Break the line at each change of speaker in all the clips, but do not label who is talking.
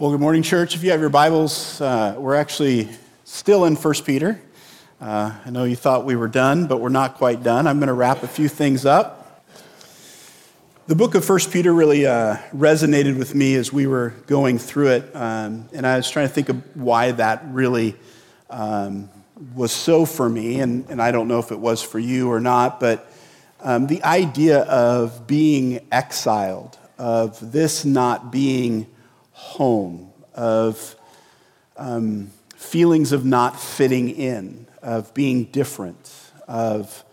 Well, good morning, church. If you have your Bibles, uh, we're actually still in 1 Peter. Uh, I know you thought we were done, but we're not quite done. I'm going to wrap a few things up. The book of 1 Peter really uh, resonated with me as we were going through it, um, and I was trying to think of why that really um, was so for me, and, and I don't know if it was for you or not, but um, the idea of being exiled, of this not being home, of um, feelings of not fitting in, of being different, of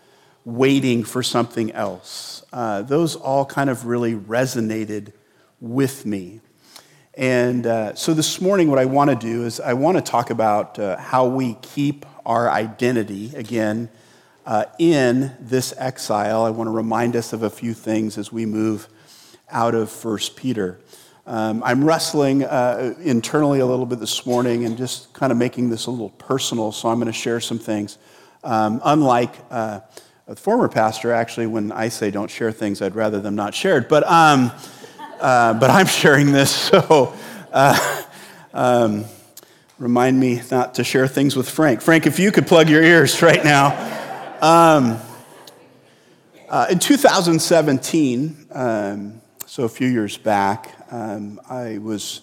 waiting for something else. Uh, those all kind of really resonated with me. And uh, so this morning, what I want to do is I want to talk about uh, how we keep our identity again uh, in this exile. I want to remind us of a few things as we move out of First Peter. Um, I'm wrestling uh, internally a little bit this morning and just kind of making this a little personal, so I'm going to share some things. Um, unlike uh, a former pastor, actually, when I say don't share things, I'd rather them not shared. But, um, uh, but I'm sharing this, so uh, um, remind me not to share things with Frank. Frank, if you could plug your ears right now. Um, uh, in 2017, um, so a few years back, um, I was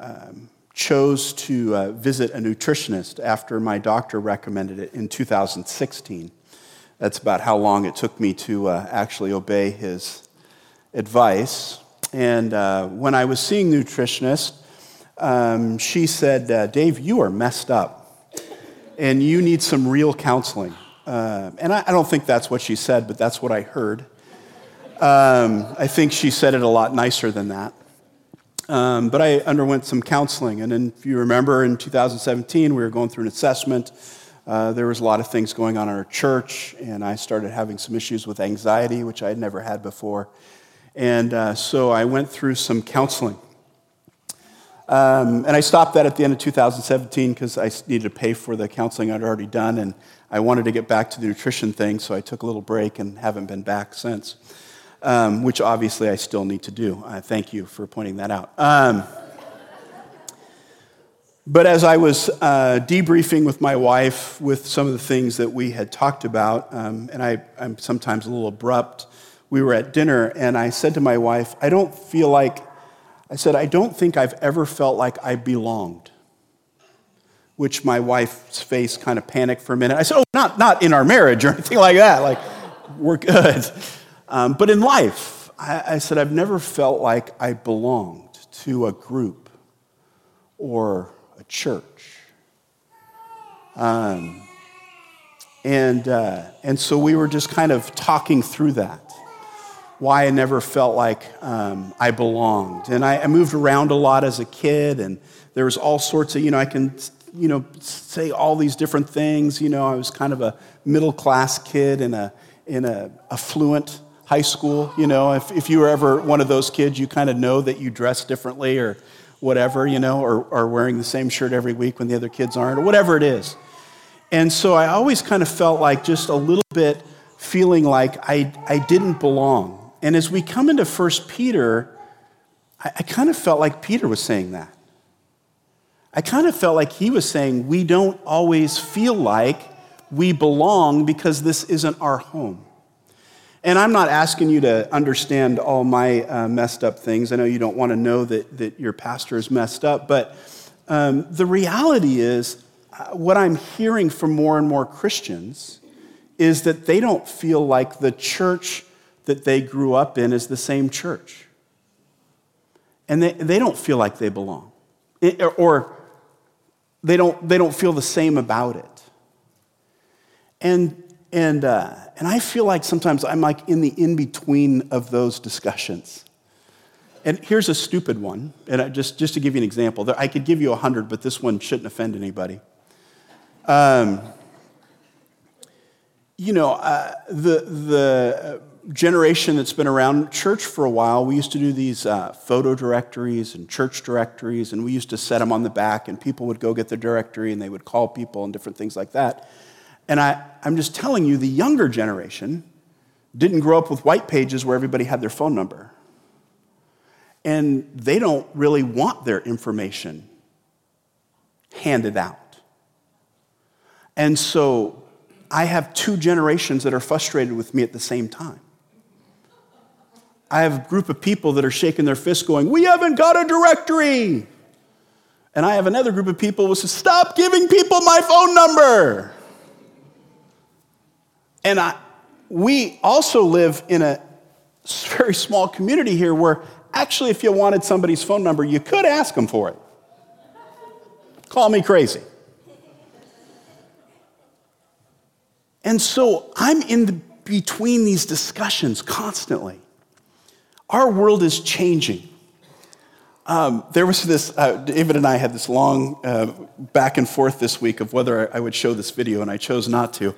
um, chose to uh, visit a nutritionist after my doctor recommended it in 2016. That's about how long it took me to uh, actually obey his advice. And uh, when I was seeing nutritionist, um, she said, uh, "Dave, you are messed up, and you need some real counseling." Uh, and I, I don't think that's what she said, but that's what I heard. Um, I think she said it a lot nicer than that. Um, but I underwent some counseling. And then, if you remember, in 2017, we were going through an assessment. Uh, there was a lot of things going on in our church, and I started having some issues with anxiety, which I had never had before. And uh, so I went through some counseling. Um, and I stopped that at the end of 2017 because I needed to pay for the counseling I'd already done, and I wanted to get back to the nutrition thing, so I took a little break and haven't been back since um, which obviously I still need to do. Uh, thank you for pointing that out. Um, but as I was uh, debriefing with my wife with some of the things that we had talked about, um, and I, I'm sometimes a little abrupt, we were at dinner, and I said to my wife, I don't feel like, I said, I don't think I've ever felt like I belonged. Which my wife's face kind of panicked for a minute. I said, Oh, not, not in our marriage or anything like that. Like, we're good. Um, but in life, I, I said, I've never felt like I belonged to a group or a church. Um, and, uh, and so we were just kind of talking through that, why I never felt like um, I belonged. And I, I, moved around a lot as a kid, and there was all sorts of, you know, I can, you know, say all these different things. You know, I was kind of a middle class kid in a, in a affluent high school. You know, if, if you were ever one of those kids, you kind of know that you dress differently or whatever, you know, or, or wearing the same shirt every week when the other kids aren't, or whatever it is. And so I always kind of felt like just a little bit feeling like I, I didn't belong. And as we come into First Peter, I, I kind of felt like Peter was saying that. I kind of felt like he was saying, we don't always feel like we belong because this isn't our home. And I'm not asking you to understand all my uh, messed up things. I know you don't want to know that, that your pastor is messed up, but um, the reality is, uh, what I'm hearing from more and more Christians is that they don't feel like the church that they grew up in is the same church. And they, they don't feel like they belong, it, or they don't, they don't feel the same about it. And and, uh, and I feel like sometimes I'm like in the in between of those discussions. And here's a stupid one, and I, just, just to give you an example. I could give you a hundred, but this one shouldn't offend anybody. Um, you know, uh, the, the generation that's been around church for a while, we used to do these uh, photo directories and church directories, and we used to set them on the back, and people would go get the directory and they would call people and different things like that. And I, I'm just telling you, the younger generation didn't grow up with white pages where everybody had their phone number. and they don't really want their information handed out. And so I have two generations that are frustrated with me at the same time. I have a group of people that are shaking their fists going, We haven't got a directory. And I have another group of people who say, Stop giving people my phone number. And I, we also live in a very small community here where actually, if you wanted somebody's phone number, you could ask them for it. Call me crazy. And so I'm in the, between these discussions constantly. Our world is changing. Um, there was this, uh, David and I had this long uh, back and forth this week of whether I would show this video, and I chose not to.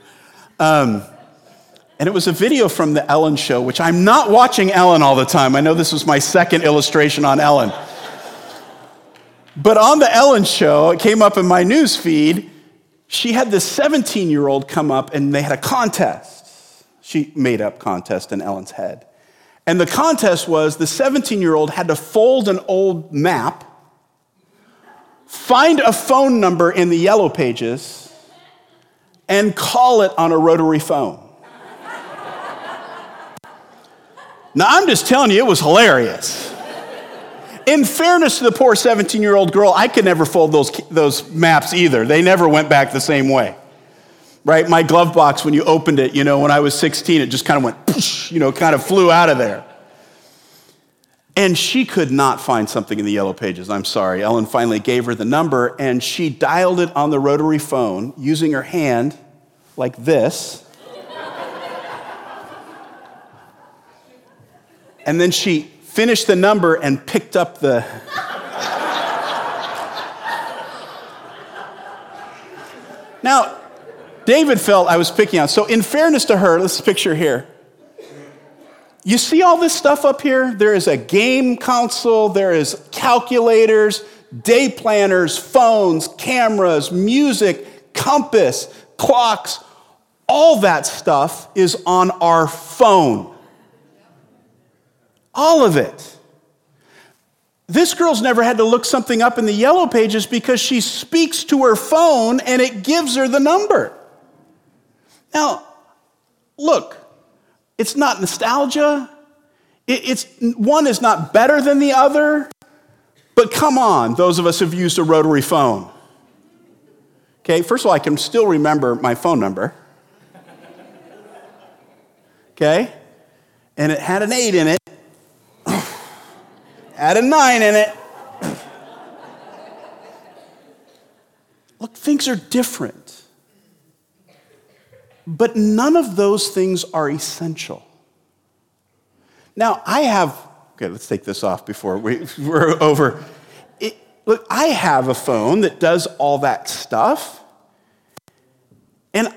Um, and it was a video from the Ellen show, which I'm not watching Ellen all the time. I know this was my second illustration on Ellen. But on the Ellen show, it came up in my news feed. She had this 17 year old come up and they had a contest. She made up contest in Ellen's head. And the contest was the 17 year old had to fold an old map, find a phone number in the yellow pages, and call it on a rotary phone. Now, I'm just telling you, it was hilarious. In fairness to the poor 17 year old girl, I could never fold those, those maps either. They never went back the same way right? My glove box, when you opened it, you know, when I was 16, it just kind of went, poosh, you know, kind of flew out of there. And she could not find something in the yellow pages. I'm sorry. Ellen finally gave her the number, and she dialed it on the rotary phone using her hand like this. And then she finished the number and picked up the. now, David felt I was picking on. So, in fairness to her, let's picture here. You see all this stuff up here? There is a game console, there is calculators, day planners, phones, cameras, music, compass, clocks. All that stuff is on our phone. All of it. This girl's never had to look something up in the yellow pages because she speaks to her phone and it gives her the number. Now, look, it's not nostalgia. it's, one is not better than the other. But come on, those of us who've used a rotary phone. Okay, first of all, I can still remember my phone number. Okay? And it had an eight in it, had a nine in it. Look, things are different. But none of those things are essential. Now, I have, okay, let's take this off before we, we're over. It, look, I have a phone that does all that stuff. And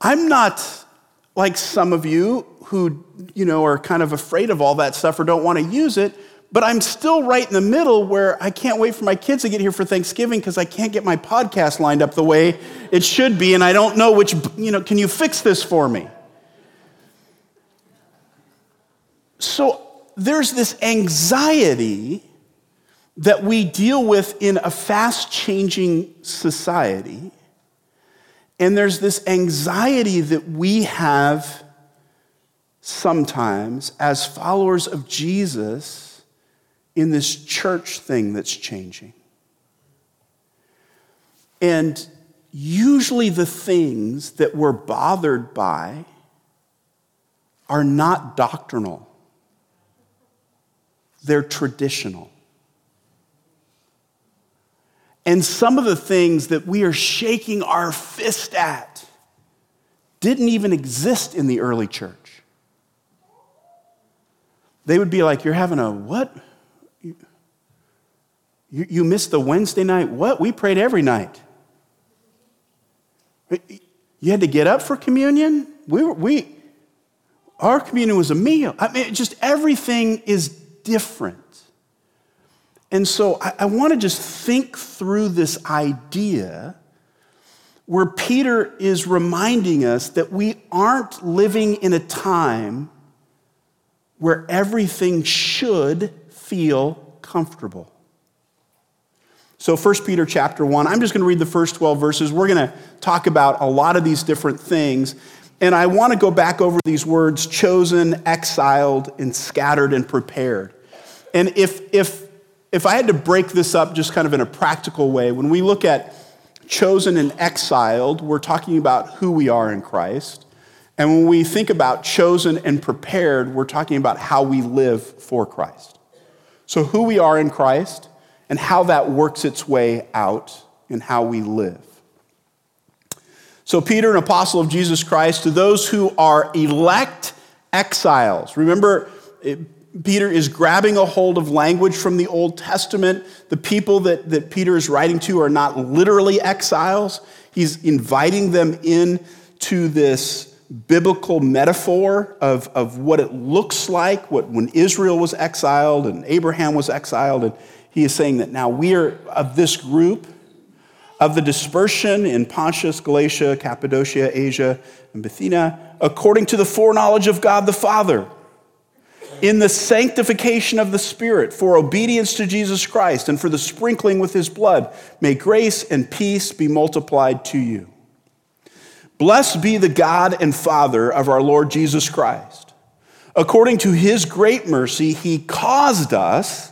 I'm not like some of you who, you know, are kind of afraid of all that stuff or don't want to use it but I'm still right in the middle where I can't wait for my kids to get here for Thanksgiving because I can't get my podcast lined up the way it should be, and I don't know which, you know, can you fix this for me? So there's this anxiety that we deal with in a fast changing society. And there's this anxiety that we have sometimes as followers of Jesus in this church thing that's changing. And usually the things that we're bothered by are not doctrinal, they're traditional. And some of the things that we are shaking our fist at didn't even exist in the early church. They would be like, You're having a what? You, you missed the Wednesday night? What? We prayed every night. You had to get up for communion? We were, we, our communion was a meal. I mean, just everything is different. And so I, I want to just think through this idea where Peter is reminding us that we aren't living in a time where everything should feel comfortable. So 1 Peter chapter 1, I'm just going to read the first 12 verses. We're going to talk about a lot of these different things. And I want to go back over these words chosen, exiled, and scattered and prepared. And if, if, if I had to break this up just kind of in a practical way, when we look at chosen and exiled, we're talking about who we are in Christ. And when we think about chosen and prepared, we're talking about how we live for Christ. So, who we are in Christ and how that works its way out in how we live. So, Peter, an apostle of Jesus Christ, to those who are elect exiles. Remember, Peter is grabbing a hold of language from the Old Testament. The people that, that Peter is writing to are not literally exiles. He's inviting them in to this biblical metaphor of, of what it looks like what, when Israel was exiled and Abraham was exiled. And he is saying that now we are of this group of the dispersion in Pontus, Galatia, Cappadocia, Asia, and Bithynia, according to the foreknowledge of God the Father, in the sanctification of the Spirit, for obedience to Jesus Christ, and for the sprinkling with his blood, may grace and peace be multiplied to you. Blessed be the God and Father of our Lord Jesus Christ. According to his great mercy, he caused us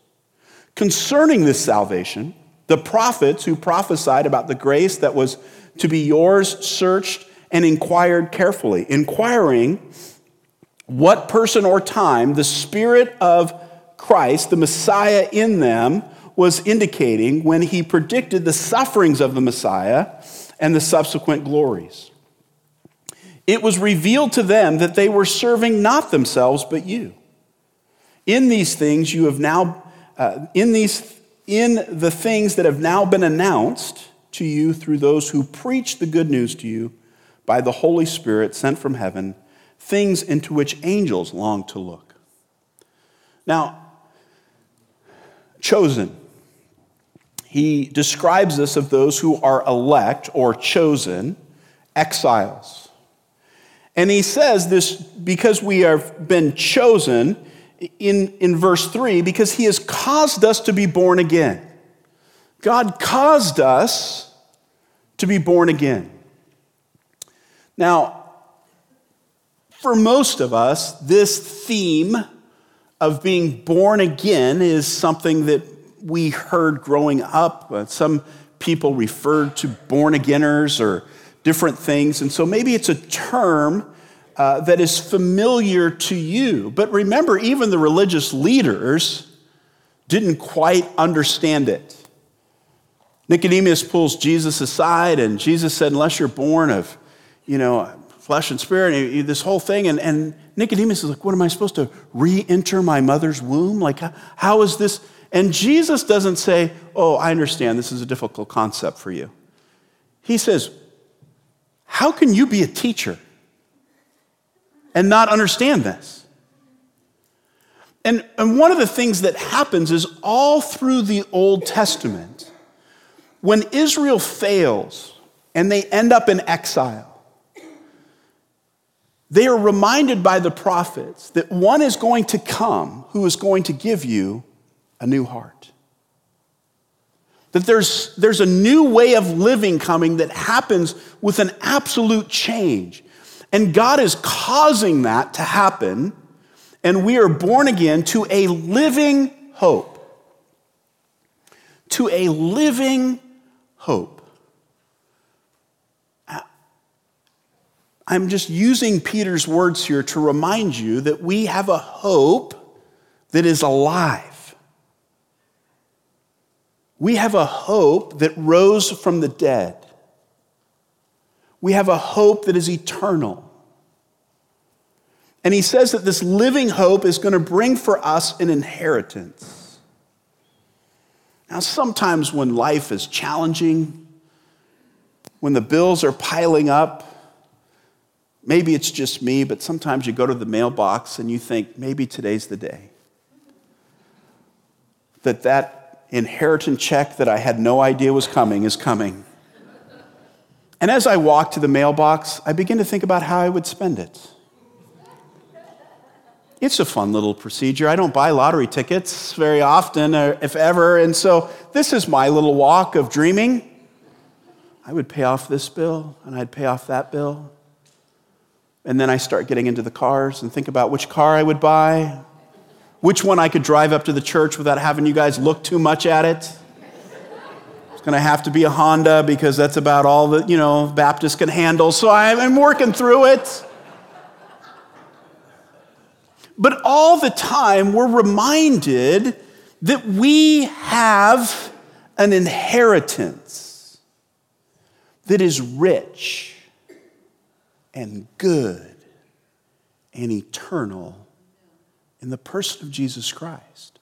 Concerning this salvation, the prophets who prophesied about the grace that was to be yours searched and inquired carefully, inquiring what person or time the Spirit of Christ, the Messiah in them, was indicating when he predicted the sufferings of the Messiah and the subsequent glories. It was revealed to them that they were serving not themselves, but you. In these things you have now uh, in, these, in the things that have now been announced to you through those who preach the good news to you by the Holy Spirit sent from heaven, things into which angels long to look. Now, chosen. He describes this of those who are elect or chosen, exiles. And he says this because we have been chosen, in, in verse 3 because he has caused us to be born again. God caused us to be born again. Now, for most of us, this theme of being born again is something that we heard growing up. Uh, some people referred to born againers or different things. And so maybe it's a term uh, that is familiar to you. But remember, even the religious leaders didn't quite understand it. Nicodemus pulls Jesus aside, and Jesus said, Unless you're born of, you know, flesh and spirit, and this whole thing. And, and Nicodemus is like, What am I supposed to re enter my mother's womb? Like, how, how is this? And Jesus doesn't say, Oh, I understand, this is a difficult concept for you. He says, How can you be a teacher? And not understand this. And, and one of the things that happens is all through the Old Testament, when Israel fails and they end up in exile, they are reminded by the prophets that one is going to come who is going to give you a new heart. That there's, there's a new way of living coming that happens with an absolute change. And God is causing that to happen. And we are born again to a living hope. To a living hope. I'm just using Peter's words here to remind you that we have a hope that is alive. We have a hope that rose from the dead. We have a hope that is eternal. And he says that this living hope is going to bring for us an inheritance. Now, sometimes when life is challenging, when the bills are piling up, maybe it's just me, but sometimes you go to the mailbox and you think, maybe today's the day. That that inheritance check that I had no idea was coming is coming. And as I walk to the mailbox, I begin to think about how I would spend it. It's a fun little procedure. I don't buy lottery tickets very often, or if ever. And so this is my little walk of dreaming. I would pay off this bill and I'd pay off that bill. And then I start getting into the cars and think about which car I would buy, which one I could drive up to the church without having you guys look too much at it. It's going to have to be a Honda because that's about all that, you know, Baptists can handle. So I'm working through it. But all the time, we're reminded that we have an inheritance that is rich and good and eternal in the person of Jesus Christ.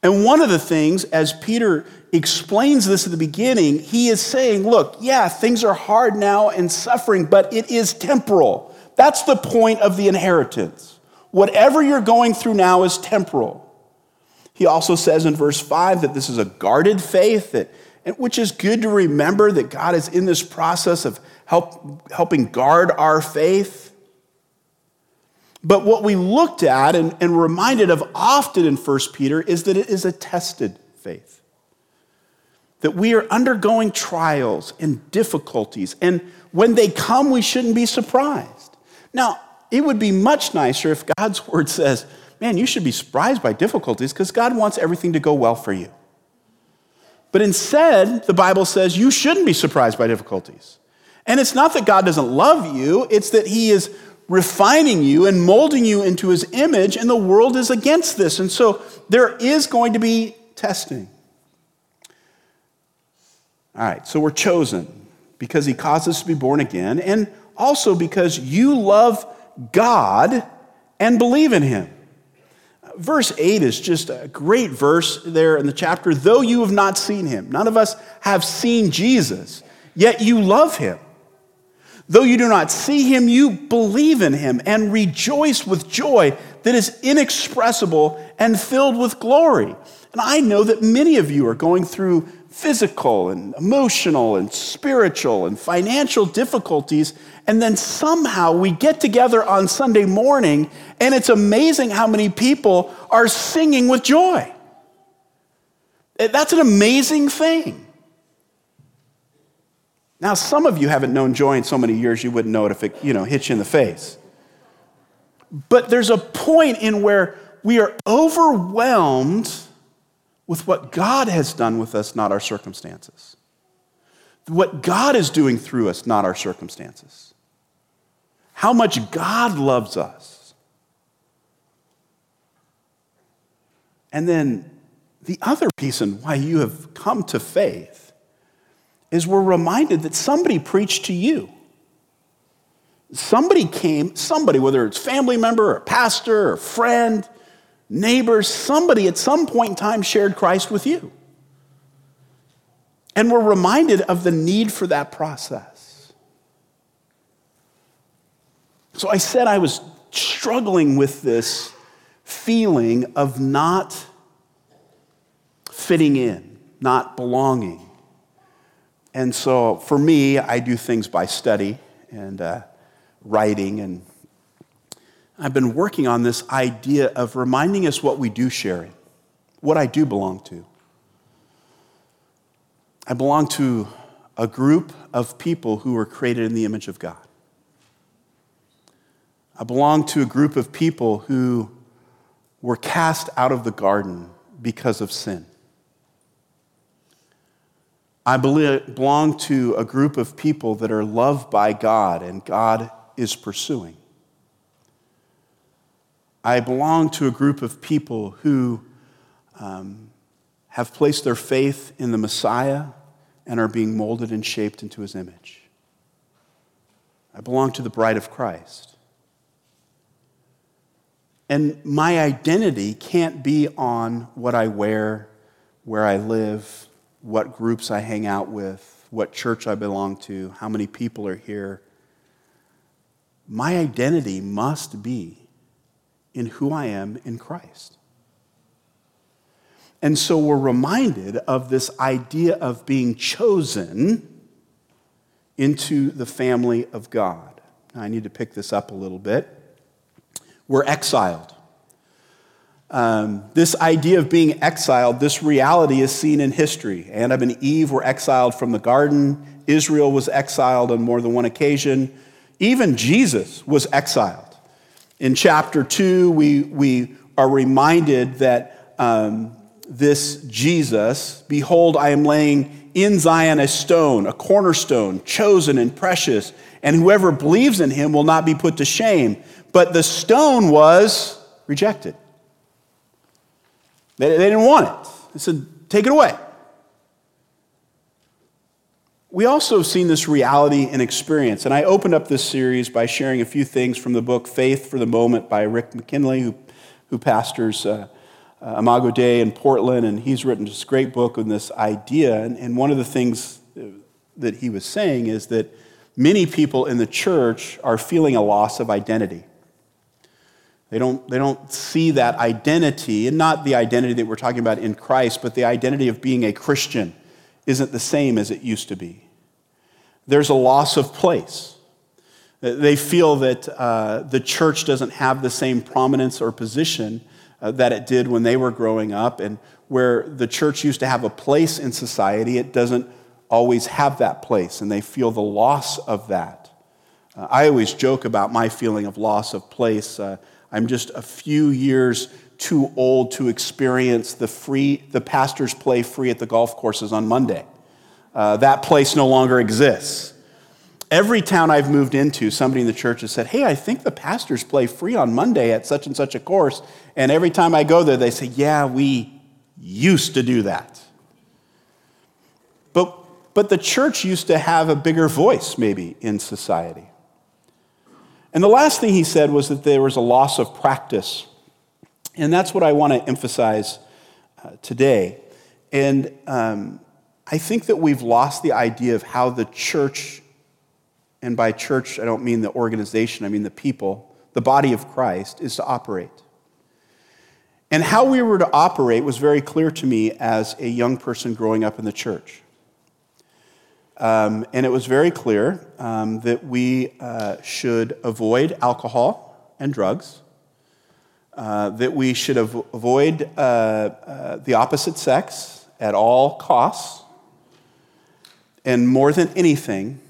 And one of the things, as Peter explains this at the beginning, he is saying, look, yeah, things are hard now and suffering, but it is temporal. That's the point of the inheritance. Whatever you're going through now is temporal. He also says in verse 5 that this is a guarded faith, that, which is good to remember that God is in this process of help, helping guard our faith. But what we looked at and, and reminded of often in 1 Peter is that it is a tested faith. That we are undergoing trials and difficulties, and when they come, we shouldn't be surprised. Now, it would be much nicer if God's word says, man, you should be surprised by difficulties because God wants everything to go well for you. But instead, the Bible says you shouldn't be surprised by difficulties. And it's not that God doesn't love you, it's that He is refining you and molding you into his image, and the world is against this. And so there is going to be testing. All right, so we're chosen because he caused us to be born again, and also because you love God and believe in him. Verse 8 is just a great verse there in the chapter. Though you have not seen him, none of us have seen Jesus, yet you love him. Though you do not see him, you believe in him and rejoice with joy that is inexpressible and filled with glory. And I know that many of you are going through physical and emotional and spiritual and financial difficulties. And then somehow we get together on Sunday morning, and it's amazing how many people are singing with joy. Eh, that's an amazing thing. Now, some of you haven't known joy in so many years you wouldn't know it if it, you know, hit you in the face. But there's a point in where we are overwhelmed with what God has done with us, not our circumstances. What God is doing through us, not our circumstances. How much God loves us. And then the other reason why you have come to faith is we're reminded that somebody preached to you. Somebody came, somebody, whether it's family member or pastor or friend, neighbor, somebody at some point in time shared Christ with you. And we're reminded of the need for that process. So I said I was struggling with this feeling of not fitting in, not belonging. And so for me, I do things by study and uh, writing. And I've been working on this idea of reminding us what we do share in, what I do belong to. I belong to a group of people who were created in the image of God. I belong to a group of people who were cast out of the garden because of sin. I belong to a group of people that are loved by God and God is pursuing. I belong to a group of people who um, have placed their faith in the Messiah and are being molded and shaped into his image. I belong to the bride of Christ. And my identity can't be on what I wear, where I live, what groups I hang out with, what church I belong to, how many people are here. My identity must be in who I am in Christ. And so we're reminded of this idea of being chosen into the family of God. Now, I need to pick this up a little bit. We're exiled. Um, this idea of being exiled, this reality is seen in history. Adam and Eve were exiled from the garden. Israel was exiled on more than one occasion. Even Jesus was exiled. In chapter 2, we, we are reminded that um, this Jesus, behold, I am laying in Zion a stone, a cornerstone, chosen and precious, and whoever believes in him will not be put to shame. But the stone was rejected. They, they didn't want it. They said, take it away. We also have seen this reality and experience. And I opened up this series by sharing a few things from the book Faith for the Moment by Rick McKinley, who, who pastors uh, uh, Imago Dei in Portland. And he's written this great book on this idea. And, and one of the things uh, that he was saying is that many people in the church are feeling a loss of identity. They don't, they don't see that identity, and not the identity that we're talking about in Christ, but the identity of being a Christian isn't the same as it used to be. There's a loss of place. They feel that uh, the church doesn't have the same prominence or position uh, that it did when they were growing up, and where the church used to have a place in society, it doesn't always have that place, and they feel the loss of that. Uh, I always joke about my feeling of loss of place. Uh, I'm just a few years too old to experience the free, the pastors play free at the golf courses on Monday. Uh, that place no longer exists. Every town I've moved into, somebody in the church has said, Hey, I think the pastors play free on Monday at such and such a course. And every time I go there, they say, Yeah, we used to do that. But, but the church used to have a bigger voice, maybe, in society. And the last thing he said was that there was a loss of practice and that's what I want to emphasize uh, today. And um, I think that we've lost the idea of how the church, and by church, I don't mean the organization, I mean the people, the body of Christ, is to operate. And how we were to operate was very clear to me as a young person growing up in the church. Um, and it was very clear um, that we uh, should avoid alcohol and drugs uh, that we should av- avoid uh, uh, the opposite sex at all costs. And more than anything,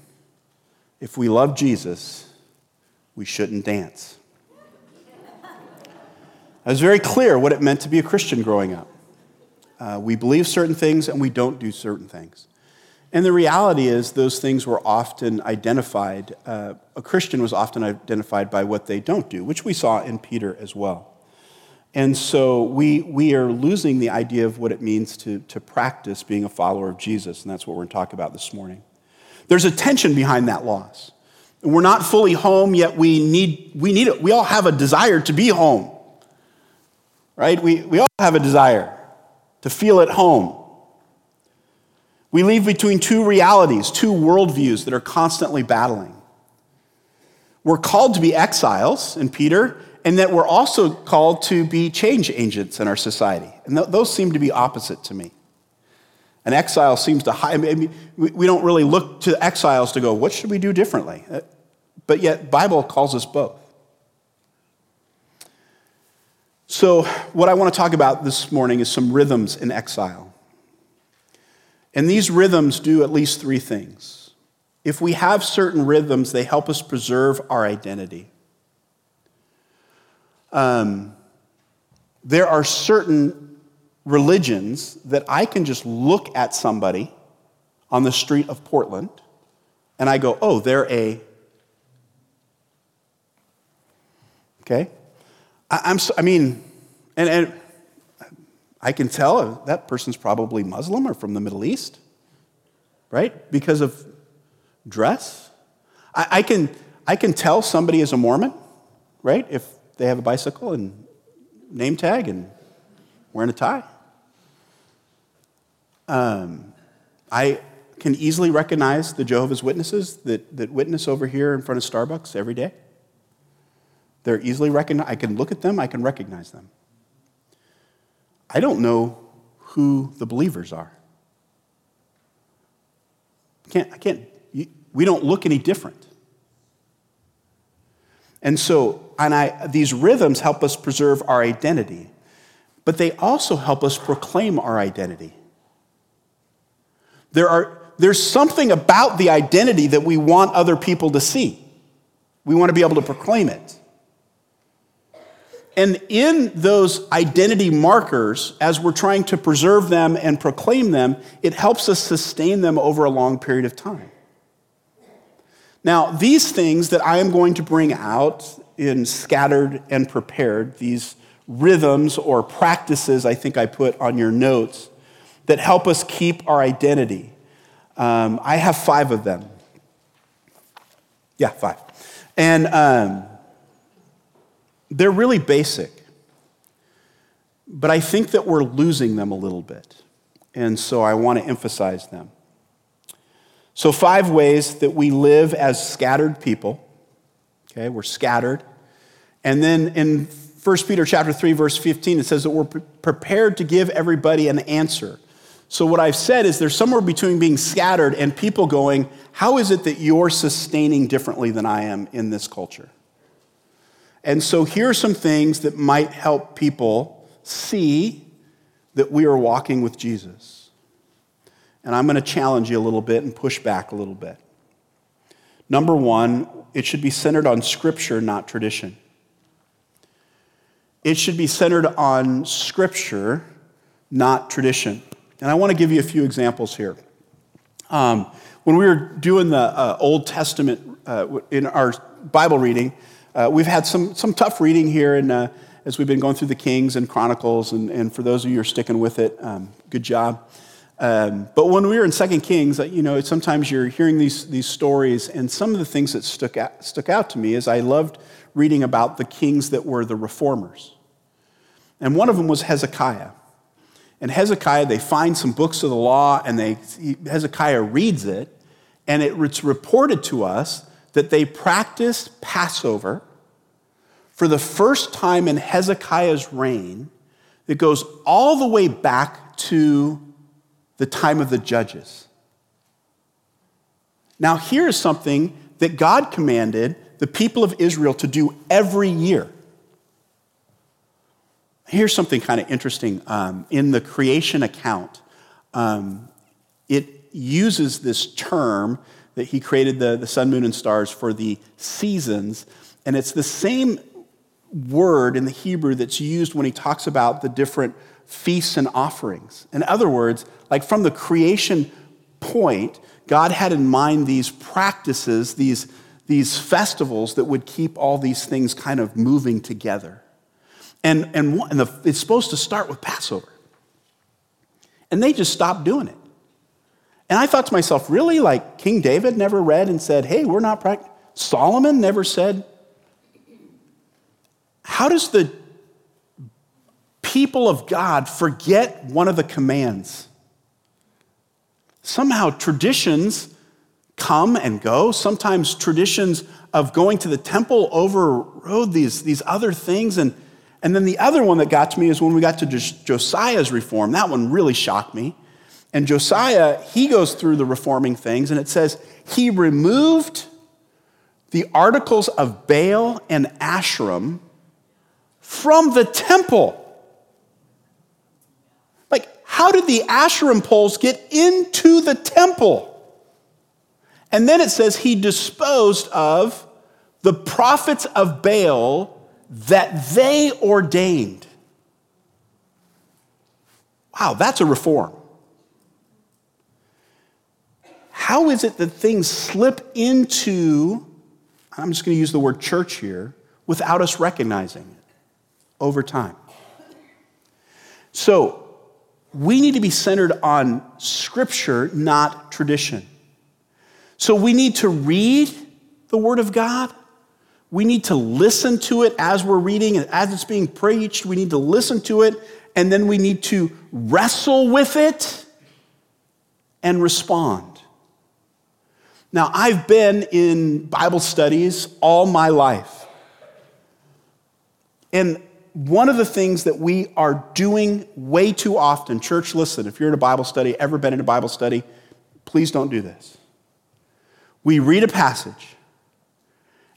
if we love Jesus, we shouldn't dance. I was very clear what it meant to be a Christian growing up. Uh, we believe certain things and we don't do certain things. And the reality is, those things were often identified, uh, a Christian was often identified by what they don't do, which we saw in Peter as well. And so we, we are losing the idea of what it means to, to practice being a follower of Jesus, and that's what we're going to talk about this morning. There's a tension behind that loss. And we're not fully home, yet we need, we need it. We all have a desire to be home, right? We, we all have a desire to feel at home. We live between two realities, two worldviews that are constantly battling. We're called to be exiles in Peter, and that we're also called to be change agents in our society. And th- those seem to be opposite to me. An exile seems to hide, I mean, we don't really look to exiles to go, what should we do differently? Uh, but yet, Bible calls us both. So, what I want to talk about this morning is some rhythms in exile. And these rhythms do at least three things. If we have certain rhythms, they help us preserve our identity. Um, there are certain religions that I can just look at somebody on the street of Portland and I go, oh, they're a. Okay? I, am I mean, and, and I can tell that person's probably Muslim or from the Middle East, right? Because of dress. I, I can, I can tell somebody is a Mormon, right? If they have a bicycle and name tag and wearing a tie. Um, I can easily recognize the Jehovah's Witnesses that, that witness over here in front of Starbucks every day. They're easily recognized. I can look at them, I can recognize them. I don't know who the believers are. I can't, I can't, we don't look any different. And so, and I, these rhythms help us preserve our identity, but they also help us proclaim our identity. There are, there's something about the identity that we want other people to see. We want to be able to proclaim it. And in those identity markers, as we're trying to preserve them and proclaim them, it helps us sustain them over a long period of time. Now, these things that I am going to bring out in scattered and prepared, these rhythms or practices I think I put on your notes that help us keep our identity. Um, I have five of them. Yeah, five. And um, they're really basic. But I think that we're losing them a little bit. And so I want to emphasize them. So, five ways that we live as scattered people. Okay, we're scattered. And then in 1 Peter chapter 3 verse 15 it says that we're prepared to give everybody an answer. So what I've said is there's somewhere between being scattered and people going, how is it that you're sustaining differently than I am in this culture? And so here are some things that might help people see that we are walking with Jesus. And I'm going to challenge you a little bit and push back a little bit. Number one, it should be centered on Scripture, not tradition. It should be centered on Scripture, not tradition. And I want to give you a few examples here. Um, when we were doing the uh, Old Testament uh, in our Bible reading, uh, we've had some, some tough reading here in, uh, as we've been going through the Kings and Chronicles, and, and for those of you who are sticking with it, um, good job. Um, but when we were in Second Kings, uh, you know, sometimes you're hearing these, these stories, and some of the things that stuck out, stuck out to me is I loved reading about the kings that were the reformers. And one of them was Hezekiah. And Hezekiah, they find some books of the law, and they, Hezekiah reads it, and it's reported to us that they practiced Passover for the first time in Hezekiah's reign that goes all the way back to the time of the judges. Now, here is something that God commanded the people of Israel to do every year. Here's something kind of interesting. Um, in the creation account, um, it uses this term that he created the, the sun, moon, and stars for the seasons. And it's the same word in the Hebrew that's used when he talks about the different feasts and offerings. In other words, like from the creation point, God had in mind these practices, these, these festivals that would keep all these things kind of moving together. And, and, and the, it's supposed to start with Passover. And they just stopped doing it. And I thought to myself, really? Like King David never read and said, hey, we're not practicing. Solomon never said. How does the people of God forget one of the commands? Somehow traditions come and go. Sometimes traditions of going to the temple overrode these, these other things. And, and then the other one that got to me is when we got to Josiah's reform. That one really shocked me. And Josiah, he goes through the reforming things, and it says he removed the articles of Baal and Asherim from the temple. How did the Asherim poles get into the temple? And then it says he disposed of the prophets of Baal that they ordained. Wow, that's a reform. How is it that things slip into, I'm just going to use the word church here, without us recognizing it over time? So, we need to be centered on scripture, not tradition. So, we need to read the Word of God. We need to listen to it as we're reading and as it's being preached. We need to listen to it, and then we need to wrestle with it and respond. Now, I've been in Bible studies all my life. And one of the things that we are doing way too often, church, listen, if you're in a Bible study, ever been in a Bible study, please don't do this. We read a passage,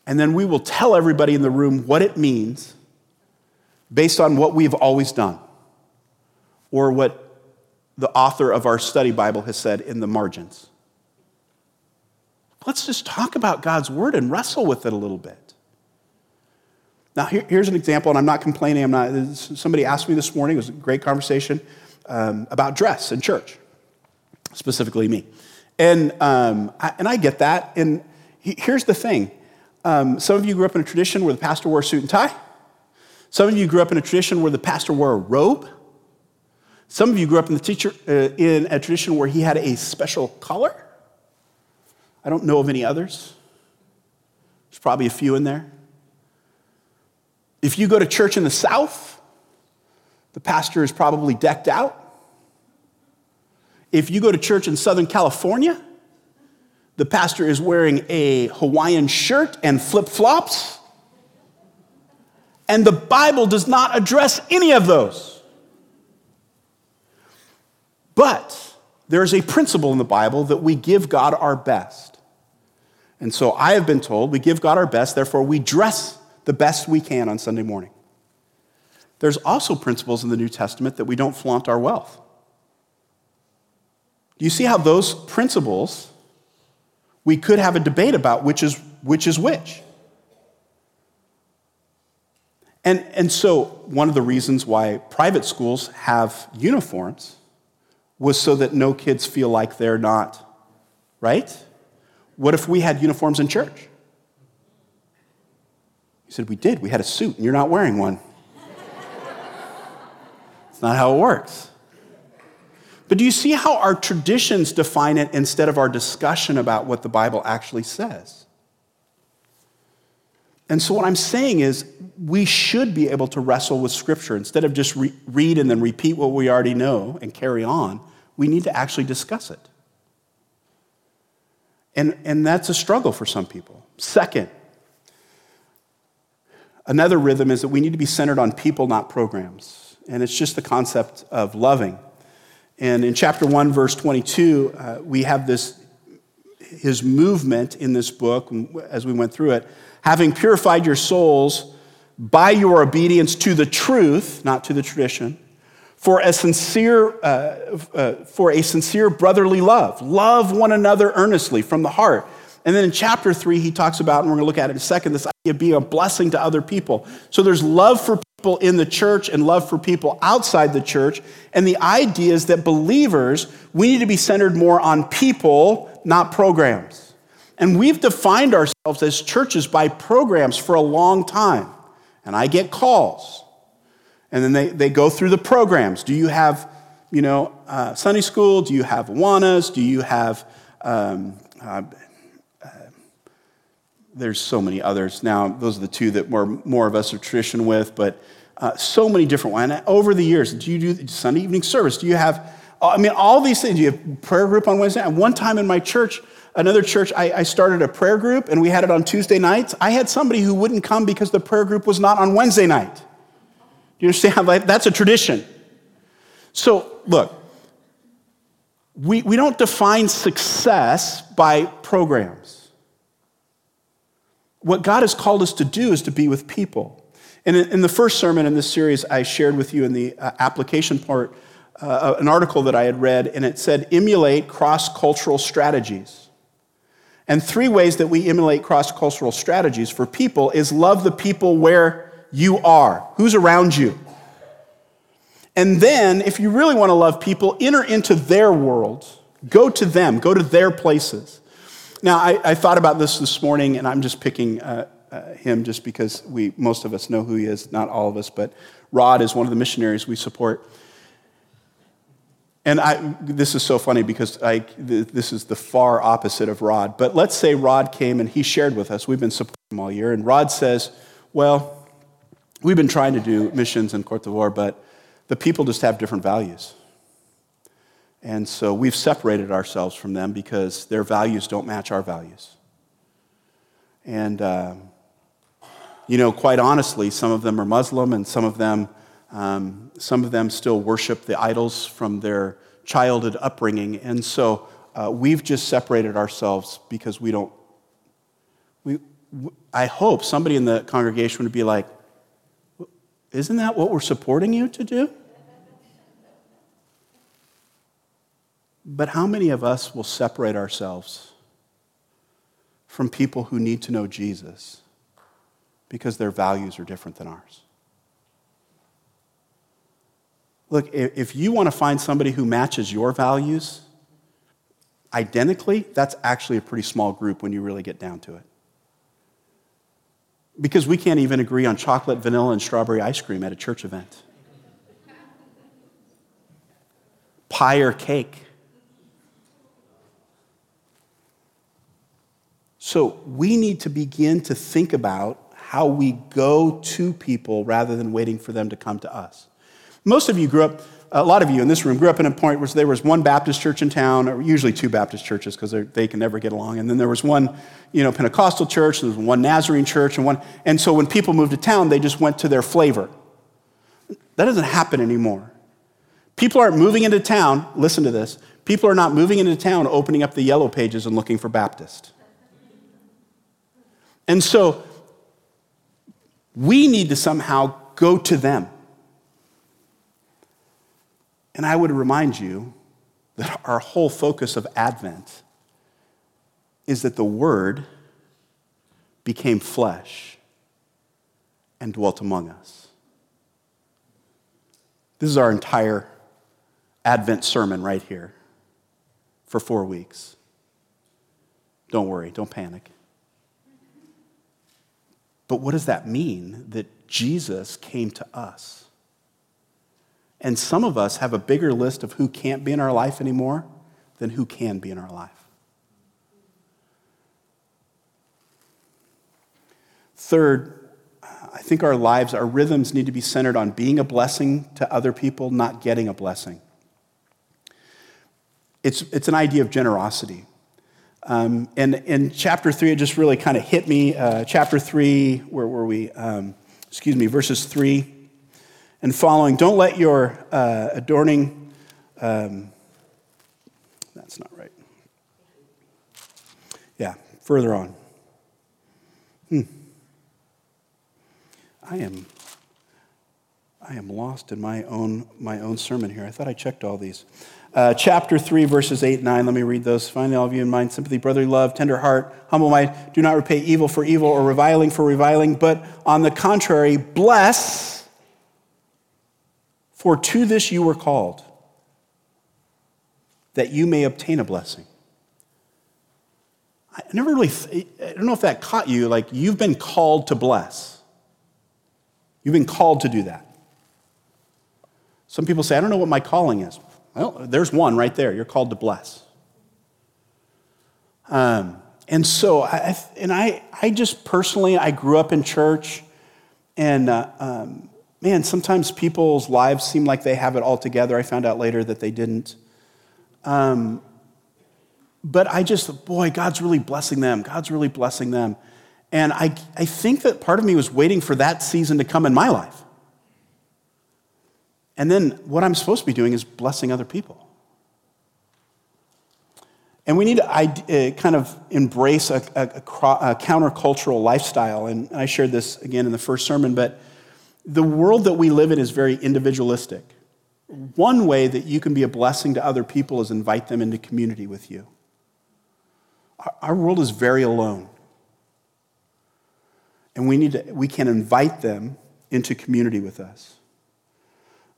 and then we will tell everybody in the room what it means based on what we've always done or what the author of our study Bible has said in the margins. Let's just talk about God's word and wrestle with it a little bit. Now, here, here's an example, and I'm not complaining. I'm not, somebody asked me this morning, it was a great conversation um, about dress in church, specifically me. And, um, I, and I get that. And he, here's the thing um, some of you grew up in a tradition where the pastor wore a suit and tie. Some of you grew up in a tradition where the pastor wore a robe. Some of you grew up in, the teacher, uh, in a tradition where he had a special collar. I don't know of any others. There's probably a few in there. If you go to church in the South, the pastor is probably decked out. If you go to church in Southern California, the pastor is wearing a Hawaiian shirt and flip flops. And the Bible does not address any of those. But there is a principle in the Bible that we give God our best. And so I have been told we give God our best, therefore we dress the best we can on Sunday morning. There's also principles in the New Testament that we don't flaunt our wealth. Do you see how those principles we could have a debate about which is which is which. And, and so, one of the reasons why private schools have uniforms was so that no kids feel like they're not, right? What if we had uniforms in church? He said, We did. We had a suit, and you're not wearing one. It's not how it works. But do you see how our traditions define it instead of our discussion about what the Bible actually says? And so, what I'm saying is, we should be able to wrestle with Scripture. Instead of just re- read and then repeat what we already know and carry on, we need to actually discuss it. And, and that's a struggle for some people. Second, another rhythm is that we need to be centered on people, not programs. And it's just the concept of loving. And in chapter 1, verse 22, uh, we have this, his movement in this book as we went through it. Having purified your souls by your obedience to the truth, not to the tradition, for a sincere, uh, uh, for a sincere brotherly love. Love one another earnestly from the heart. And then in chapter 3, he talks about, and we're going to look at it in a second, this idea of being a blessing to other people. So there's love for people in the church and love for people outside the church. And the idea is that believers, we need to be centered more on people, not programs. And we've defined ourselves as churches by programs for a long time. And I get calls. And then they, they go through the programs. Do you have, you know, uh, Sunday school? Do you have Awanas? Do you have um, uh, there's so many others now. Those are the two that more, more of us are tradition with, but uh, so many different ones. over the years, do you do Sunday evening service? Do you have, I mean, all these things. Do you have prayer group on Wednesday? And one time in my church, another church, I, I started a prayer group and we had it on Tuesday nights. I had somebody who wouldn't come because the prayer group was not on Wednesday night. Do you understand? Like, that's a tradition. So, look, we, we don't define success by programs. What God has called us to do is to be with people. And in the first sermon in this series, I shared with you in the uh, application part uh, an article that I had read, and it said, emulate cross cultural strategies. And three ways that we emulate cross cultural strategies for people is love the people where you are, who's around you. And then, if you really want to love people, enter into their world. Go to them, go to their places. Now, I, I thought about this this morning, and I'm just picking uh, uh, him just because we, most of us know who he is, not all of us, but Rod is one of the missionaries we support. And I, this is so funny because I, this is the far opposite of Rod. But let's say Rod came and he shared with us. We've been supporting him all year. And Rod says, Well, we've been trying to do missions in Cote d'Ivoire, but the people just have different values. And so we've separated ourselves from them because their values don't match our values. And, uh, you know, quite honestly, some of them are Muslim and some of them um, some of them still worship the idols from their childhood upbringing. And so uh, we've just separated ourselves because we don't. We, I hope somebody in the congregation would be like, Isn't that what we're supporting you to do? But how many of us will separate ourselves from people who need to know Jesus because their values are different than ours? Look, if you want to find somebody who matches your values identically, that's actually a pretty small group when you really get down to it. Because we can't even agree on chocolate, vanilla, and strawberry ice cream at a church event. Pie or cake. So we need to begin to think about how we go to people rather than waiting for them to come to us. Most of you grew up, a lot of you in this room grew up in a point where there was one Baptist church in town, or usually two Baptist churches because they can never get along. And then there was one, you know, Pentecostal church, there was one Nazarene church, and one. And so when people moved to town, they just went to their flavor. That doesn't happen anymore. People aren't moving into town, listen to this. People are not moving into town, opening up the yellow pages and looking for Baptist. And so we need to somehow go to them. And I would remind you that our whole focus of Advent is that the Word became flesh and dwelt among us. This is our entire Advent sermon right here for four weeks. Don't worry, don't panic. But what does that mean that Jesus came to us? And some of us have a bigger list of who can't be in our life anymore than who can be in our life. Third, I think our lives, our rhythms need to be centered on being a blessing to other people, not getting a blessing. It's, it's an idea of generosity. Um, and in chapter three, it just really kind of hit me. Uh, chapter three, where were we? Um, excuse me, verses three and following. Don't let your uh, adorning, um, that's not right. Yeah, further on. Hmm. I am, I am lost in my own, my own sermon here. I thought I checked all these. Uh, chapter 3, verses 8 and 9. Let me read those. Finally, all of you in mind, sympathy, brotherly love, tender heart, humble mind. Do not repay evil for evil or reviling for reviling, but on the contrary, bless for to this you were called, that you may obtain a blessing. I never really, I don't know if that caught you. Like, you've been called to bless. You've been called to do that. Some people say, I don't know what my calling is. Well, there's one right there. You're called to bless. Um, and so, I, and I, I just personally, I grew up in church, and uh, um, man, sometimes people's lives seem like they have it all together. I found out later that they didn't. Um, but I just, boy, God's really blessing them. God's really blessing them. And I, I think that part of me was waiting for that season to come in my life. And then what I'm supposed to be doing is blessing other people. And we need to uh, kind of embrace a, a, a countercultural lifestyle. And I shared this again in the first sermon, but the world that we live in is very individualistic. One way that you can be a blessing to other people is invite them into community with you. Our world is very alone. And we, need to, we can invite them into community with us.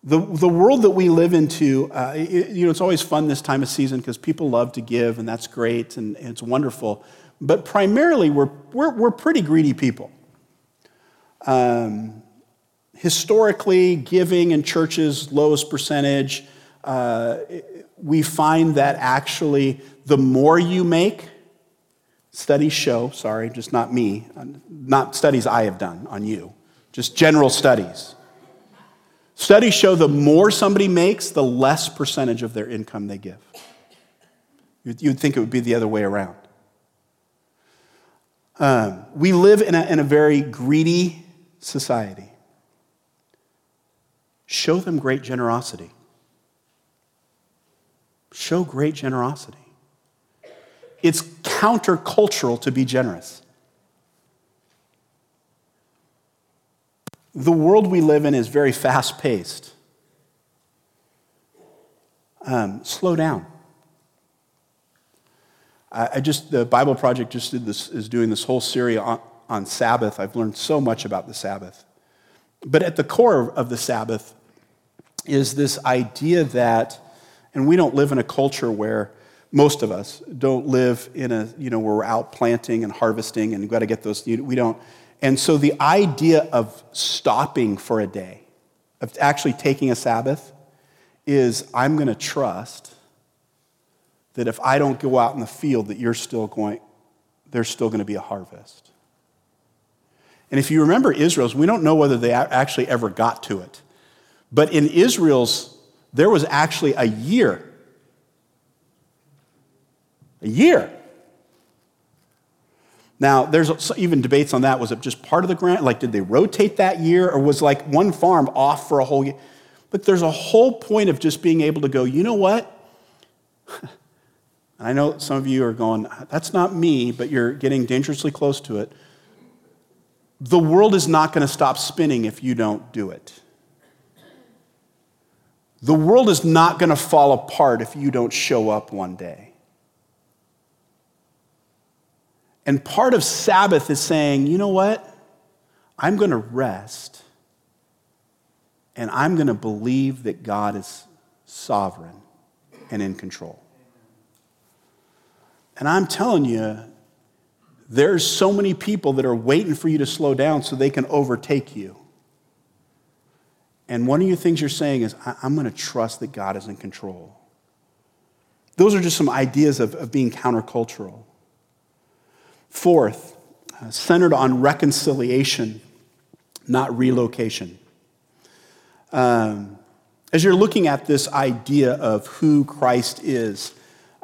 The, the world that we live into, uh, it, you know, it's always fun this time of season because people love to give, and that's great, and, and it's wonderful. But primarily, we're, we're, we're pretty greedy people. Um, historically, giving in churches, lowest percentage. Uh, we find that actually the more you make, studies show, sorry, just not me, not studies I have done on you, just general studies. Studies show the more somebody makes, the less percentage of their income they give. You'd think it would be the other way around. Um, we live in a, in a very greedy society. Show them great generosity. Show great generosity. It's countercultural to be generous. The world we live in is very fast paced. Um, slow down. I, I, just, the Bible Project just did this, is doing this whole series on, on Sabbath. I've learned so much about the Sabbath. But at the core of the Sabbath is this idea that, and we don't live in a culture where most of us don't live in a, you know, where we're out planting and harvesting and we've got to get those, we don't, and so the idea of stopping for a day, of actually taking a Sabbath, is I'm going to trust that if I don't go out in the field, that you're still going, there's still going to be a harvest. And if you remember Israel's, we don't know whether they actually ever got to it. But in Israel's, there was actually a year. A year now, there's even debates on that. Was it just part of the grant? Like, did they rotate that year? Or was like one farm off for a whole year? But there's a whole point of just being able to go, you know what? I know some of you are going, that's not me, but you're getting dangerously close to it. The world is not going to stop spinning if you don't do it. The world is not going to fall apart if you don't show up one day. And part of Sabbath is saying, you know what? I'm going to rest and I'm going to believe that God is sovereign and in control. And I'm telling you, there's so many people that are waiting for you to slow down so they can overtake you. And one of the things you're saying is, I'm going to trust that God is in control. Those are just some ideas of, of being countercultural. Fourth, uh, centered on reconciliation, not relocation. Um, as you're looking at this idea of who Christ is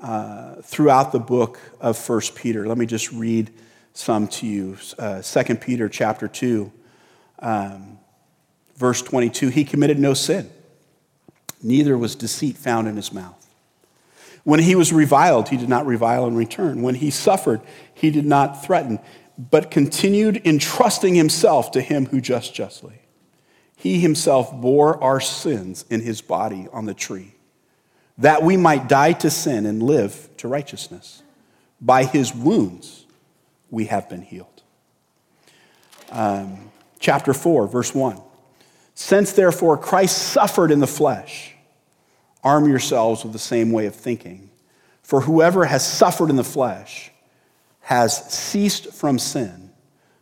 uh, throughout the book of 1 Peter, let me just read some to you. Uh, 2 Peter chapter 2, um, verse 22. He committed no sin, neither was deceit found in his mouth. When he was reviled, he did not revile in return. When he suffered, he did not threaten, but continued entrusting himself to him who just justly. He himself bore our sins in his body on the tree, that we might die to sin and live to righteousness. By his wounds, we have been healed. Um, chapter 4, verse 1. Since therefore Christ suffered in the flesh, Arm yourselves with the same way of thinking. For whoever has suffered in the flesh has ceased from sin,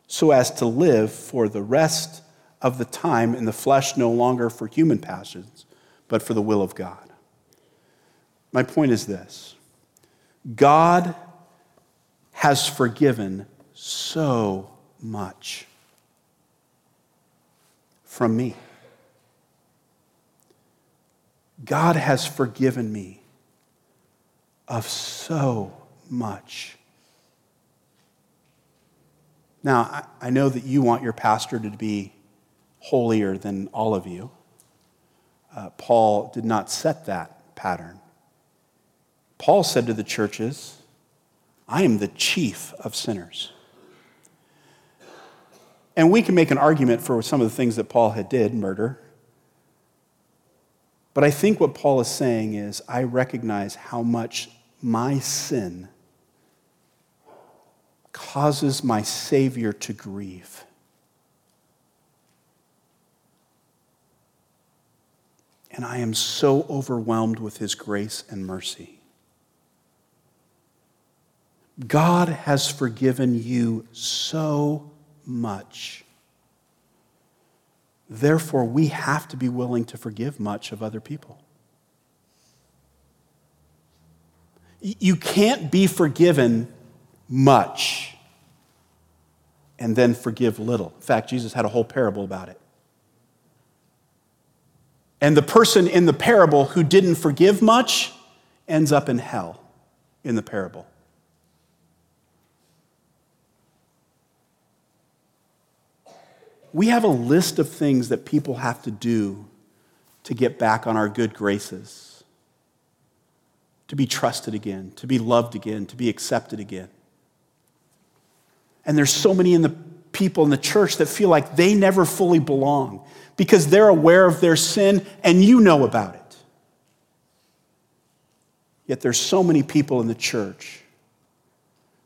so as to live for the rest of the time in the flesh, no longer for human passions, but for the will of God. My point is this God has forgiven so much from me. God has forgiven me of so much. Now, I know that you want your pastor to be holier than all of you. Uh, Paul did not set that pattern. Paul said to the churches, I am the chief of sinners. And we can make an argument for some of the things that Paul had did, murder, but I think what Paul is saying is I recognize how much my sin causes my Savior to grieve. and I am so overwhelmed with his grace and mercy. God has forgiven you so much. Therefore, we have to be willing to forgive much of other people. You can't be forgiven much and then forgive little. In fact, Jesus had a whole parable about it. And the person in the parable who didn't forgive much ends up in hell in the parable. We have a list of things that people have to do to get back on our good graces, to be trusted again, to be loved again, to be accepted again. And there's so many in the people in the church that feel like they never fully belong because they're aware of their sin and you know about it. Yet there's so many people in the church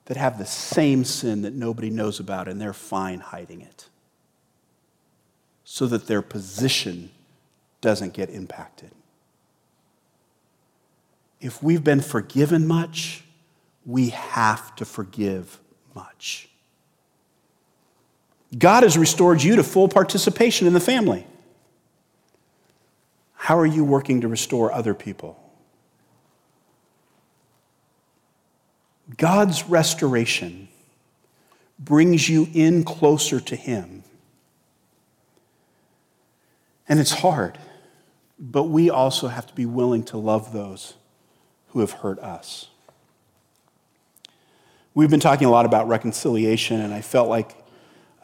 that have the same sin that nobody knows about and they're fine hiding it so that their position doesn't get impacted. If we've been forgiven much, we have to forgive much. God has restored you to full participation in the family. How are you working to restore other people? God's restoration brings you in closer to Him. And it's hard, but we also have to be willing to love those who have hurt us. We've been talking a lot about reconciliation, and I felt like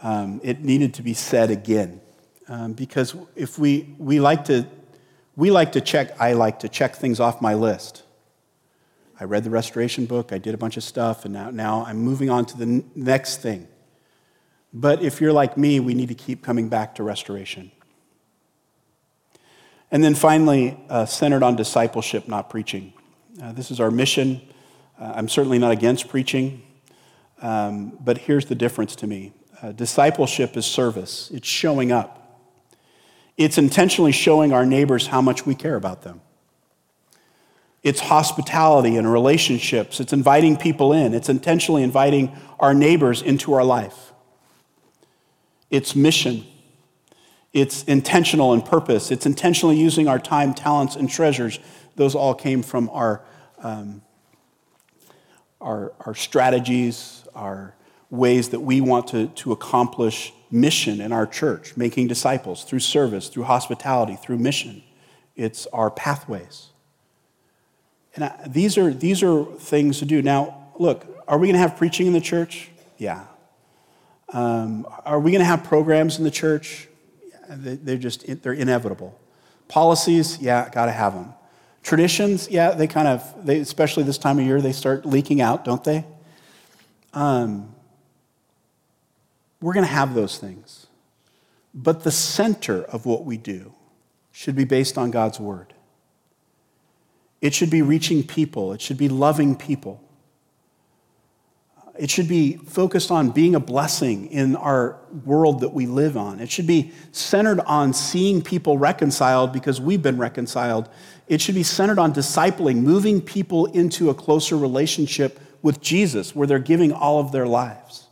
um, it needed to be said again. Um, because if we, we like to, we like to check, I like to check things off my list. I read the restoration book, I did a bunch of stuff, and now, now I'm moving on to the n- next thing. But if you're like me, we need to keep coming back to restoration. And then finally, uh, centered on discipleship, not preaching. Uh, this is our mission. Uh, I'm certainly not against preaching, um, but here's the difference to me uh, discipleship is service, it's showing up. It's intentionally showing our neighbors how much we care about them. It's hospitality and relationships. It's inviting people in. It's intentionally inviting our neighbors into our life. It's mission. It's intentional and purpose. It's intentionally using our time, talents, and treasures. Those all came from our, um, our, our strategies, our ways that we want to, to accomplish mission in our church, making disciples through service, through hospitality, through mission. It's our pathways. And I, these, are, these are things to do. Now, look, are we going to have preaching in the church? Yeah. Um, are we going to have programs in the church? They're just, they're inevitable. Policies, yeah, got to have them. Traditions, yeah, they kind of, they, especially this time of year, they start leaking out, don't they? Um, we're going to have those things. But the center of what we do should be based on God's word. It should be reaching people, it should be loving people. It should be focused on being a blessing in our world that we live on. It should be centered on seeing people reconciled because we've been reconciled. It should be centered on discipling, moving people into a closer relationship with Jesus where they're giving all of their lives.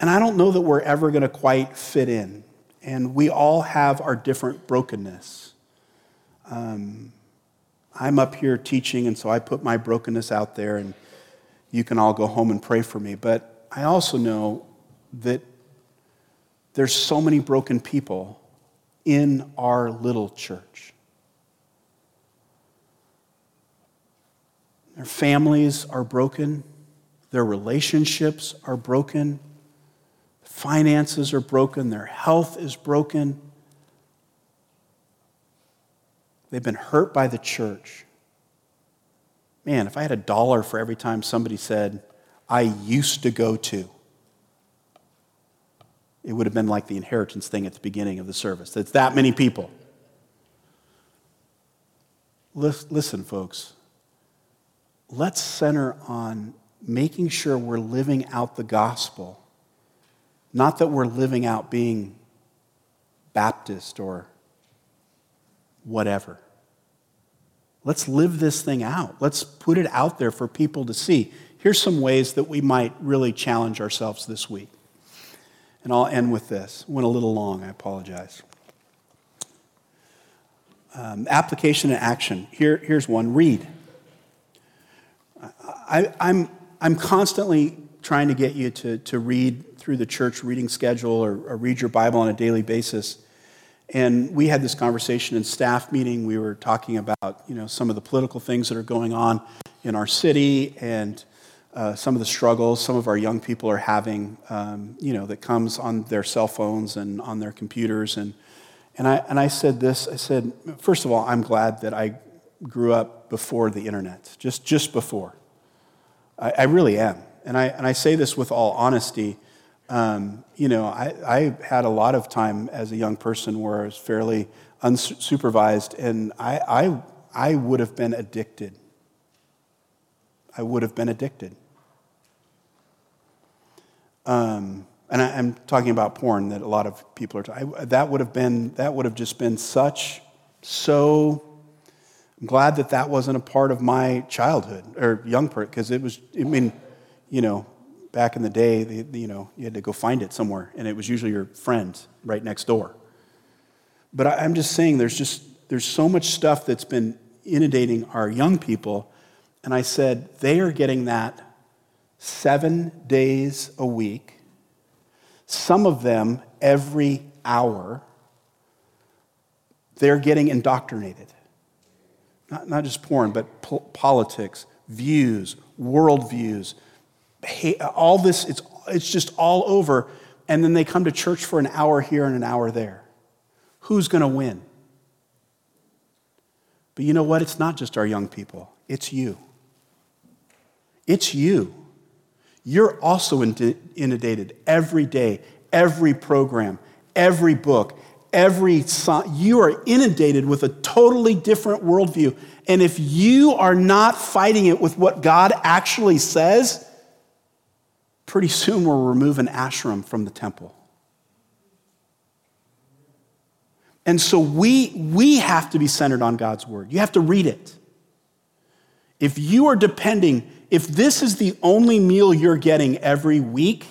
And I don't know that we're ever going to quite fit in. And we all have our different brokenness. Um, I'm up here teaching, and so I put my brokenness out there, and you can all go home and pray for me. But I also know that there's so many broken people in our little church. Their families are broken, their relationships are broken, finances are broken, their health is broken. They've been hurt by the church. Man, if I had a dollar for every time somebody said, I used to go to, it would have been like the inheritance thing at the beginning of the service. It's that many people. Listen, folks, let's center on making sure we're living out the gospel not that we're living out being Baptist or whatever. Let's live this thing out. Let's put it out there for people to see. Here's some ways that we might really challenge ourselves this week. And I'll end with this. Went a little long, I apologize. Um, application and action. Here, here's one read. I, I'm, I'm constantly trying to get you to, to read through the church reading schedule or, or read your Bible on a daily basis. And we had this conversation in staff meeting. We were talking about, you know, some of the political things that are going on in our city and uh, some of the struggles some of our young people are having, um, you know, that comes on their cell phones and on their computers. And, and, I, and I said this, I said, first of all, I'm glad that I grew up before the internet, just, just before. I, I really am. And I, and I say this with all honesty. Um, you know, I, I had a lot of time as a young person where I was fairly unsupervised, and I, I, I would have been addicted. I would have been addicted. Um, and I, am talking about porn that a lot of people are. talking. that would have been that would have just been such so. I'm glad that that wasn't a part of my childhood or young person because it was. I mean, you know, back in the day, you know, you had to go find it somewhere, and it was usually your friend right next door. But I'm just saying, there's just there's so much stuff that's been inundating our young people, and I said they are getting that seven days a week, some of them every hour. They're getting indoctrinated. Not, not just porn, but po- politics, views, worldviews, all this, it's, it's just all over. And then they come to church for an hour here and an hour there. Who's going to win? But you know what? It's not just our young people, it's you. It's you. You're also inundated every day, every program, every book, every song. You are inundated with a totally different worldview. And if you are not fighting it with what God actually says, pretty soon we're removing ashram from the temple. And so we, we have to be centered on God's word. You have to read it. If you are depending, if this is the only meal you're getting every week,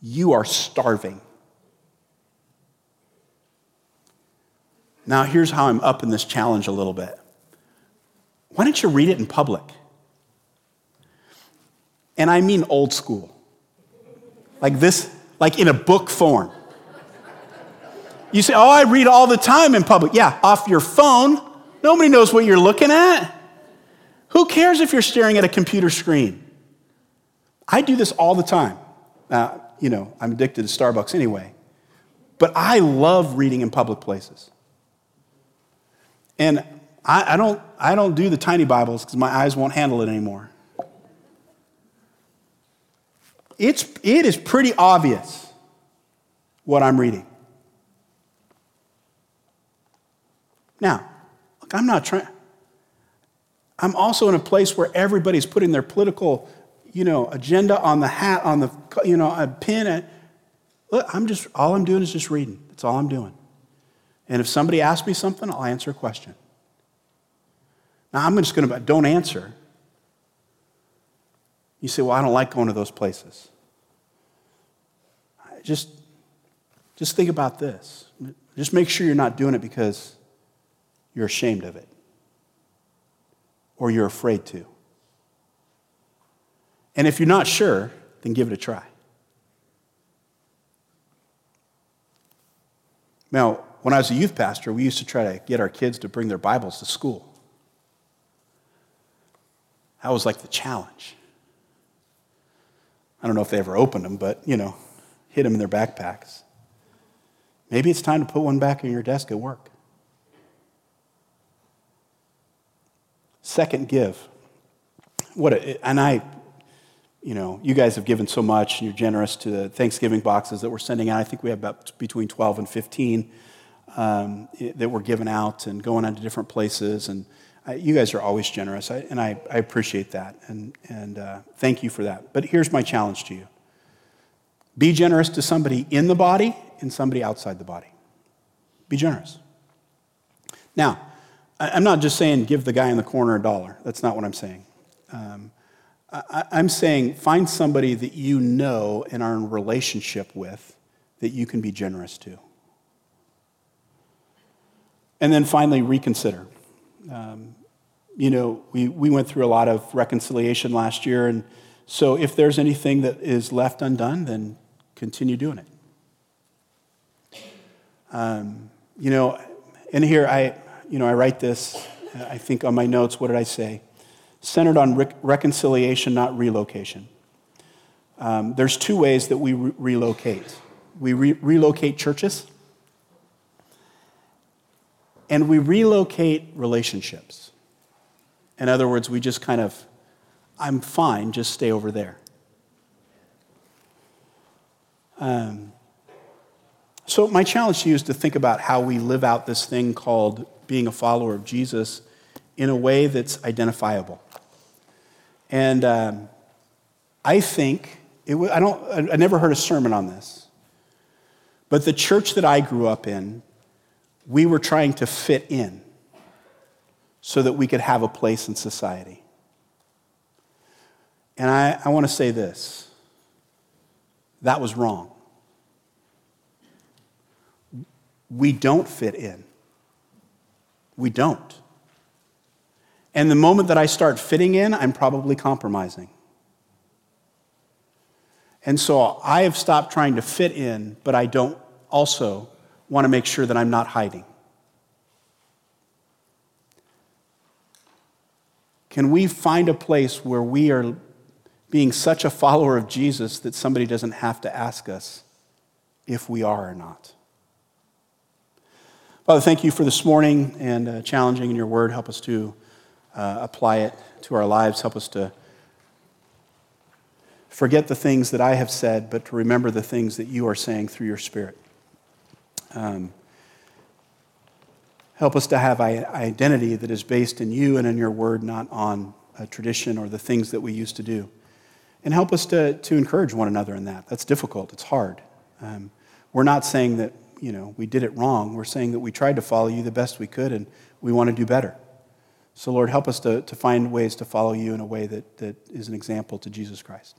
you are starving. Now, here's how I'm up in this challenge a little bit. Why don't you read it in public? And I mean old school. Like this, like in a book form. You say, Oh, I read all the time in public. Yeah, off your phone. Nobody knows what you're looking at. Who cares if you're staring at a computer screen? I do this all the time. Now, you know, I'm addicted to Starbucks anyway. But I love reading in public places. And I, I don't, I don't do the tiny Bibles because my eyes won't handle it anymore. It's, it is pretty obvious what I'm reading. Now, look, I'm not trying. I'm also in a place where everybody's putting their political, you know, agenda on the hat, on the, you know, a pin. look, I'm just, all I'm doing is just reading. That's all I'm doing. And if somebody asks me something, I'll answer a question. Now, I'm just going to, don't answer. You say, well, I don't like going to those places. Just, just think about this. Just make sure you're not doing it because you're ashamed of it or you're afraid to. And if you're not sure, then give it a try. Now, when I was a youth pastor, we used to try to get our kids to bring their Bibles to school. That was like the challenge. I don't know if they ever opened them, but you know, hid them in their backpacks. Maybe it's time to put one back on your desk at work. Second, give. What a, and I, you know, you guys have given so much, and you're generous to the Thanksgiving boxes that we're sending out. I think we have about between 12 and 15 um, that we're giving out and going on to different places. And I, you guys are always generous, I, and I, I, appreciate that. And, and uh, thank you for that. But here's my challenge to you be generous to somebody in the body and somebody outside the body. Be generous. Now, I'm not just saying give the guy in the corner a dollar. That's not what I'm saying. Um, I, I'm saying find somebody that you know and are in relationship with that you can be generous to. And then finally, reconsider. Um, you know, we, we went through a lot of reconciliation last year, and so if there's anything that is left undone, then continue doing it. Um, you know, in here, I, you know, I write this, I think on my notes, what did I say? Centered on re- reconciliation, not relocation. Um, there's two ways that we re- relocate we re- relocate churches, and we relocate relationships. In other words, we just kind of, I'm fine, just stay over there. Um, so, my challenge to you is to think about how we live out this thing called being a follower of Jesus in a way that's identifiable. And um, I think, it, I, don't, I never heard a sermon on this, but the church that I grew up in, we were trying to fit in so that we could have a place in society. And I, I want to say this that was wrong. We don't fit in. We don't. And the moment that I start fitting in, I'm probably compromising. And so I have stopped trying to fit in, but I don't also want to make sure that I'm not hiding. Can we find a place where we are being such a follower of Jesus that somebody doesn't have to ask us if we are or not? Father, thank you for this morning and uh, challenging in your word. Help us to uh, apply it to our lives. Help us to forget the things that I have said, but to remember the things that you are saying through your Spirit. Um, help us to have an identity that is based in you and in your word, not on a tradition or the things that we used to do. And help us to, to encourage one another in that. That's difficult, it's hard. Um, we're not saying that you know, we did it wrong. We're saying that we tried to follow you the best we could and we want to do better. So, Lord, help us to, to find ways to follow you in a way that, that is an example to Jesus Christ.